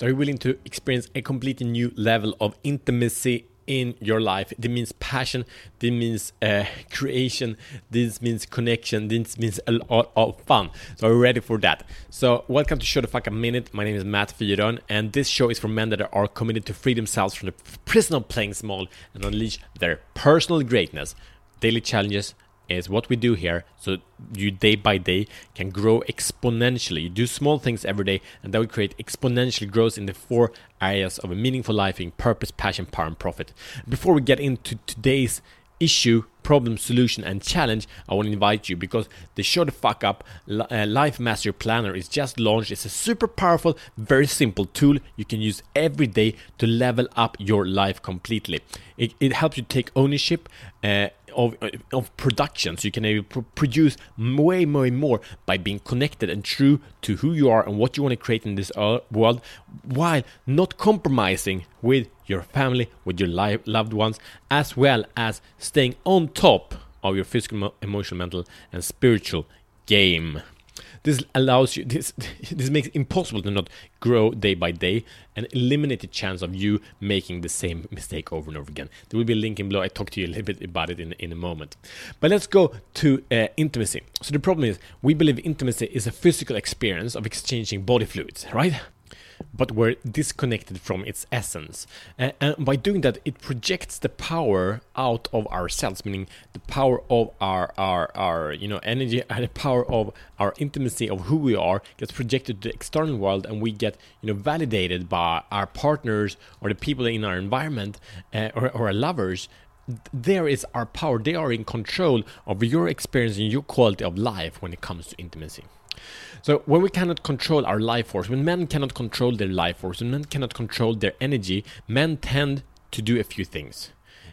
So, are you willing to experience a completely new level of intimacy in your life. This means passion, this means uh, creation, this means connection, this means a lot of fun. So are you ready for that? So welcome to Show the Fuck a Minute. My name is Matt Fyron, and this show is for men that are committed to free themselves from the prison of playing small and unleash their personal greatness. Daily challenges is what we do here so you day by day can grow exponentially you do small things every day and that will create exponential growth in the four areas of a meaningful life in purpose passion power and profit before we get into today's issue, problem, solution, and challenge, I want to invite you because the Show the Fuck Up uh, Life Master Planner is just launched. It's a super powerful, very simple tool you can use every day to level up your life completely. It, it helps you take ownership. Uh, of, of production. So you can able produce way way more by being connected and true to who you are and what you want to create in this uh, world while not compromising with your family with your life, loved ones as well as staying on top of your physical emotional mental and spiritual game this allows you this this makes it impossible to not grow day by day and eliminate the chance of you making the same mistake over and over again. There will be a link in below. I talk to you a little bit about it in, in a moment. But let's go to uh, intimacy. So the problem is we believe intimacy is a physical experience of exchanging body fluids, right? But we're disconnected from its essence. Uh, and by doing that, it projects the power out of ourselves, meaning the power of our, our, our you know, energy and the power of our intimacy of who we are gets projected to the external world, and we get, you know, validated by our partners or the people in our environment uh, or, or our lovers there is our power. They are in control of your experience and your quality of life when it comes to intimacy. So when we cannot control our life force, when men cannot control their life force, when men cannot control their energy, men tend to do a few things.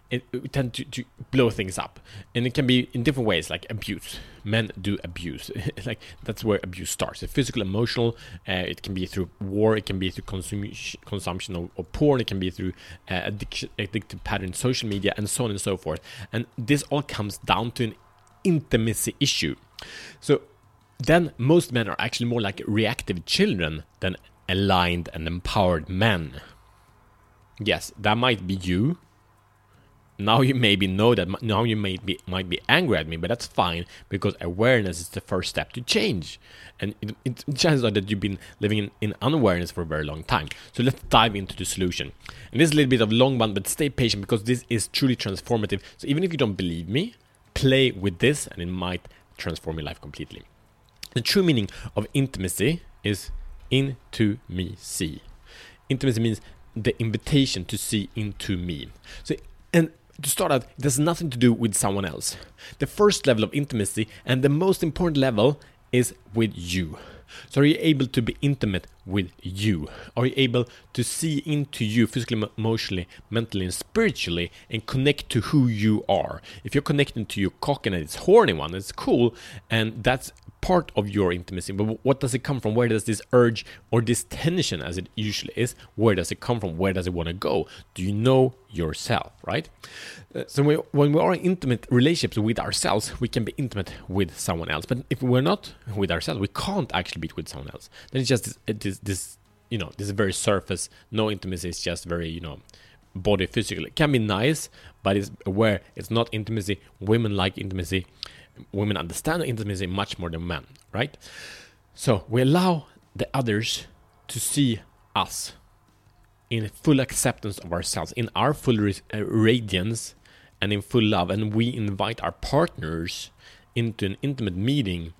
It, tend to, to blow things up, and it can be in different ways, like abuse. Men do abuse, like that's where abuse starts. The physical, emotional. Uh, it can be through war. It can be through consum- consumption of, of, porn. It can be through uh, addiction, addictive pattern, social media, and so on and so forth. And this all comes down to an intimacy issue. So then most men are actually more like reactive children than aligned and empowered men. Yes, that might be you. Now you maybe know that now you may be might be angry at me, but that's fine because awareness is the first step to change. And it, it, chances are that you've been living in, in unawareness for a very long time. So let's dive into the solution. And this is a little bit of long one, but stay patient because this is truly transformative. So even if you don't believe me, play with this and it might transform your life completely. The true meaning of intimacy is into me see. Intimacy means the invitation to see into me. So, and to start out, it has nothing to do with someone else. The first level of intimacy and the most important level is with you. So, are you able to be intimate with you? Are you able to see into you physically, emotionally, mentally, and spiritually and connect to who you are? If you're connecting to your cock and it's horny one, it's cool, and that's part of your intimacy. But what does it come from? Where does this urge or this tension as it usually is where does it come from? Where does it want to go? Do you know yourself right? Uh, so we, when we are in intimate relationships with ourselves we can be intimate with someone else. But if we're not with ourselves we can't actually be with someone else. Then it's just this, it is this you know this very surface no intimacy is just very you know body physical it can be nice but it's where it's not intimacy women like intimacy women understand intimacy much more than men, right? So we allow the others to see us in full acceptance of ourselves, in our full uh, radiance, and in full love. And we invite our partners into an intimate meeting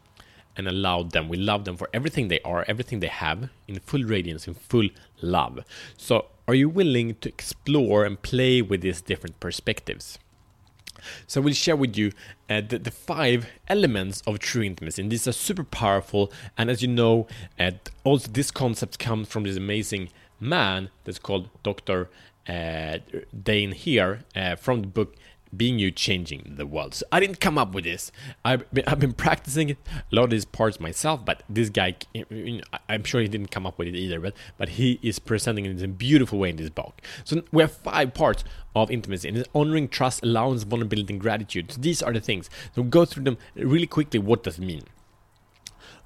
and allow them. We love them for everything they are, everything they have, in full radiance, in full love. So, are you willing to explore and play with these different perspectives? So we'll share with you uh, the, the, five elements of true intimacy. And these are super powerful. And as you know, uh, also this concept comes from this amazing man that's called Dr. Uh, Dain Heer uh, from the book being you changing the world. So I didn't come up with this. I've been, I've been practicing a lot of these parts myself, but this guy, I'm sure he didn't come up with it either, but, but he is presenting it in a beautiful way in this book. So we have five parts of intimacy and it's honoring, trust, allowance, vulnerability, and gratitude. So these are the things. So we'll go through them really quickly. What does it mean?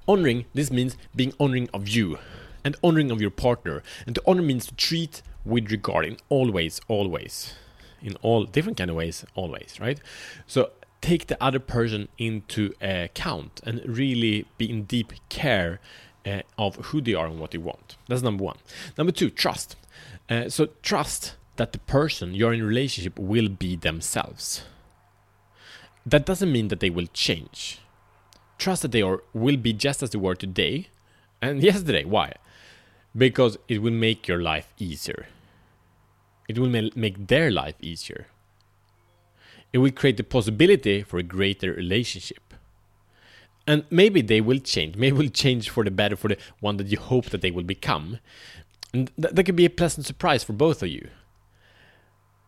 Honoring, this means being honoring of you and honoring of your partner. And to honor means to treat with regard in always, always, in all different kind of ways, always, right? So take the other person into account and really be in deep care uh, of who they are and what they want. That's number one. Number two, trust. Uh, so trust that the person you're in relationship will be themselves. That doesn't mean that they will change. Trust that they are will be just as they were today and yesterday. Why? Because it will make your life easier. It will make their life easier. It will create the possibility for a greater relationship. And maybe they will change. Maybe will change for the better for the one that you hope that they will become. And th- that could be a pleasant surprise for both of you.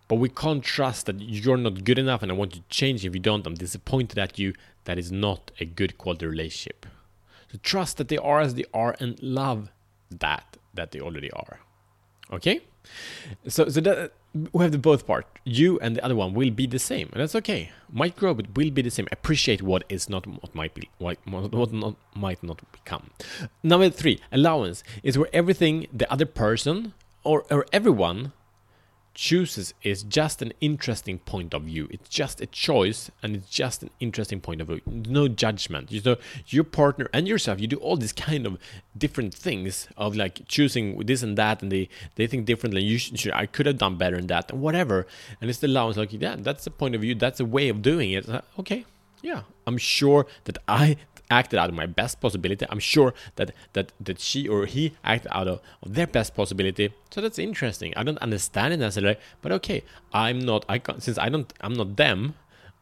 But we can't trust that you're not good enough and I want you to change. If you don't, I'm disappointed at you. That is not a good quality relationship. So trust that they are as they are and love that that they already are. Okay? So so that we have the both part. You and the other one will be the same, and that's okay. Might grow, but will be the same. Appreciate what is not what might be, what, what not might not become. Number three, allowance is where everything the other person or or everyone chooses is just an interesting point of view. It's just a choice and it's just an interesting point of view. No judgment. You know, your partner and yourself, you do all these kind of different things of like choosing this and that and they, they think differently. You should, I could have done better in that and whatever. And it's the allowance like, yeah, that's the point of view. That's a way of doing it. Okay. Yeah, I'm sure that I acted out of my best possibility. I'm sure that that that she or he acted out of, of their best possibility. So that's interesting. I don't understand it necessarily, but okay. I'm not. I can't since I don't. I'm not them.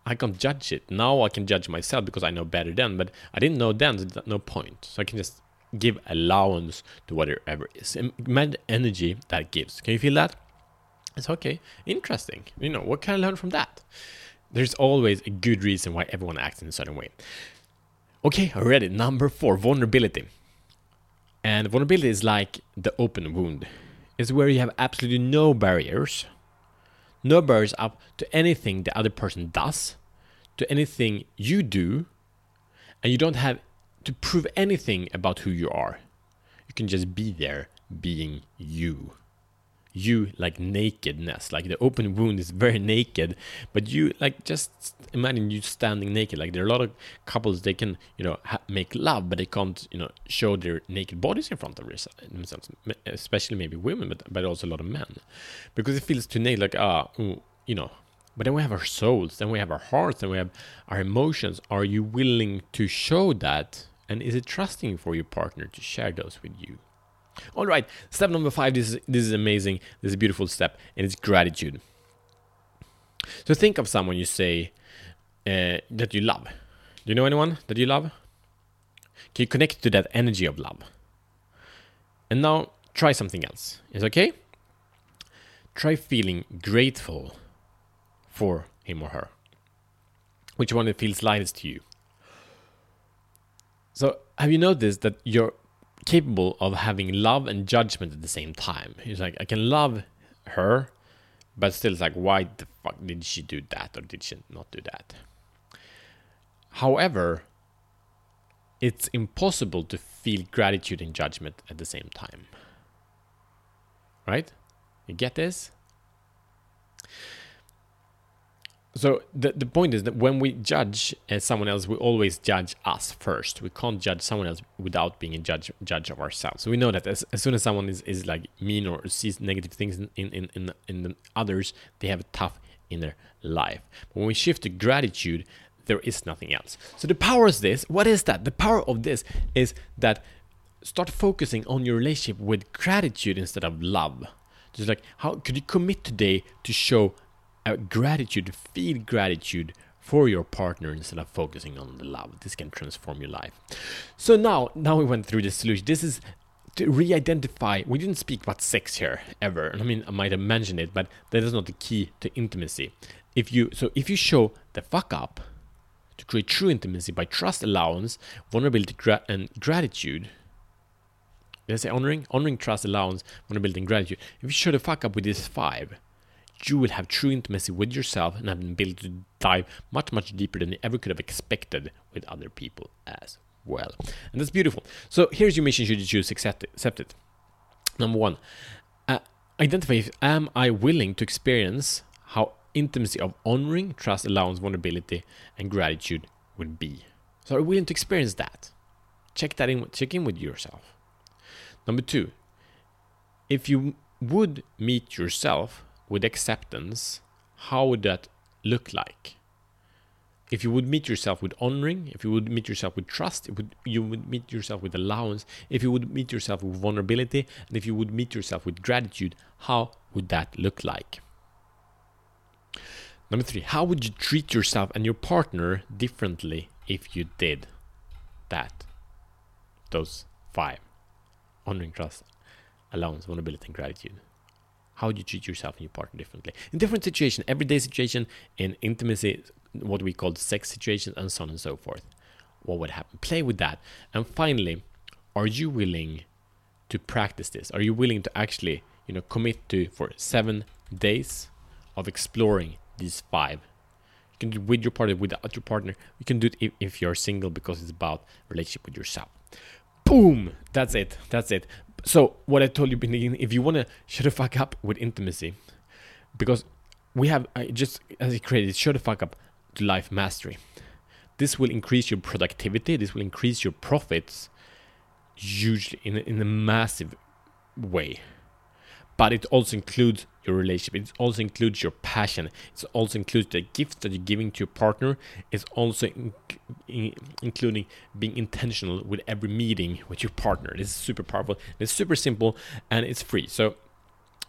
I can't judge it now. I can judge myself because I know better then. But I didn't know then. So no point. So I can just give allowance to whatever is. Imagine energy that gives. Can you feel that? It's okay. Interesting. You know what can I learn from that? There's always a good reason why everyone acts in a certain way. Okay, it. Number four, vulnerability. And vulnerability is like the open wound. It's where you have absolutely no barriers. No barriers up to anything the other person does, to anything you do, and you don't have to prove anything about who you are. You can just be there being you you like nakedness. Like the open wound is very naked but you like just imagine you standing naked. Like there are a lot of couples they can you know ha- make love but they can't you know show their naked bodies in front of themselves especially maybe women but, but also a lot of men. Because it feels too naked like ah you know. But then we have our souls then we have our hearts then we have our emotions. Are you willing to show that? And is it trusting for your partner to share those with you all right, step number five. This is this is amazing. This is a beautiful step, and it's gratitude. So think of someone you say uh, that you love. Do you know anyone that you love? Can you connect to that energy of love? And now try something else. Is okay? Try feeling grateful for him or her. Which one it feels lightest to you? So have you noticed that your capable of having love and judgment at the same time. He's like, I can love her, but still, it's like, why the fuck did she do that or did she not do that? However, it's impossible to feel gratitude and judgment at the same time. Right? You get this? So the, the point is that when we judge uh, someone else we always judge us first. We can't judge someone else without being a judge judge of ourselves. So we know that as, as soon as someone is, is like mean or sees negative things in, in, in, in the others they have a tough inner life. But when we shift to gratitude there is nothing else. So the power is this. What is that? The power of this is that start focusing on your relationship with gratitude instead of love. Just like how could you commit today to show a gratitude, feel gratitude for your partner instead of focusing on the love. This can transform your life. So now, now we went through the solution. This is to re-identify. We didn't speak about sex here ever. I mean, I might have mentioned it, but that is not the key to intimacy. If you so if you show the fuck up to create true intimacy by trust, allowance, vulnerability, gra- and gratitude. Did I say honoring? Honoring, trust, allowance, vulnerability, and gratitude. If you show the fuck up with these five, you will have true intimacy with yourself and have an ability to dive much, much deeper than you ever could have expected with other people as well. And that's beautiful. So here's your mission should you choose accept it. Accept it. Number one, uh, identify if am I willing to experience how intimacy of honoring, trust, allowance, vulnerability, and gratitude would be. So are you willing to experience that? Check that in. Check in with yourself. Number two, if you would meet yourself with acceptance, how would that look like? If you would meet yourself with honoring, if you would meet yourself with trust, would, you would meet yourself with allowance, if you would meet yourself with vulnerability, and if you would meet yourself with gratitude, how would that look like? Number three, how would you treat yourself and your partner differently if you did that? Those five honoring, trust, allowance, vulnerability, and gratitude. How you treat yourself and your partner differently? In different situations, everyday situation, in intimacy, what we call sex situations, and so on and so forth. What would happen? Play with that. And finally, are you willing to practice this? Are you willing to actually, you know, commit to for seven days of exploring these five? You can do it with your partner, without your partner. You can do it if you're single because it's about relationship with yourself. Boom! That's it. That's it. So what I told you beginning, if you want to show the fuck up with intimacy, because we have I just as a created show the fuck up to life mastery. This will increase your productivity. This will increase your profits hugely in in a massive way. But it also includes your relationship. It also includes your passion. It also includes the gifts that you're giving to your partner. It's also in, in, including being intentional with every meeting with your partner. This is super powerful. It's super simple and it's free. So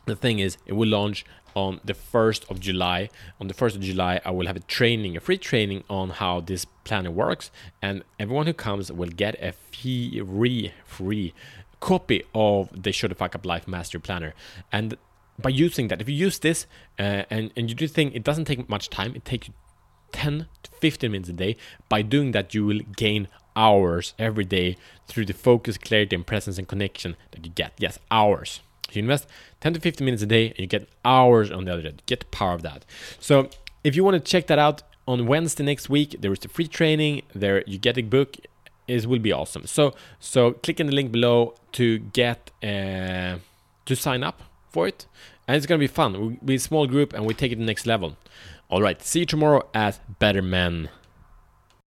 the thing is, it will launch on the 1st of July. On the 1st of July, I will have a training, a free training on how this planner works, and everyone who comes will get a free, free copy of the Show the Fuck Up Life Master Planner. And by using that, if you use this uh, and, and you do think it doesn't take much time, it takes you 10 to 15 minutes a day. By doing that, you will gain hours every day through the focus, clarity, and presence and connection that you get. Yes, hours. You invest 10 to 15 minutes a day and you get hours on the other day. Get the power of that. So if you want to check that out on Wednesday next week, there is the free training. There you get a book. It will be awesome. So so click in the link below to get uh, to sign up for it, and it's gonna be fun. We'll a small group and we take it to the next level. All right, see you tomorrow at Better Men.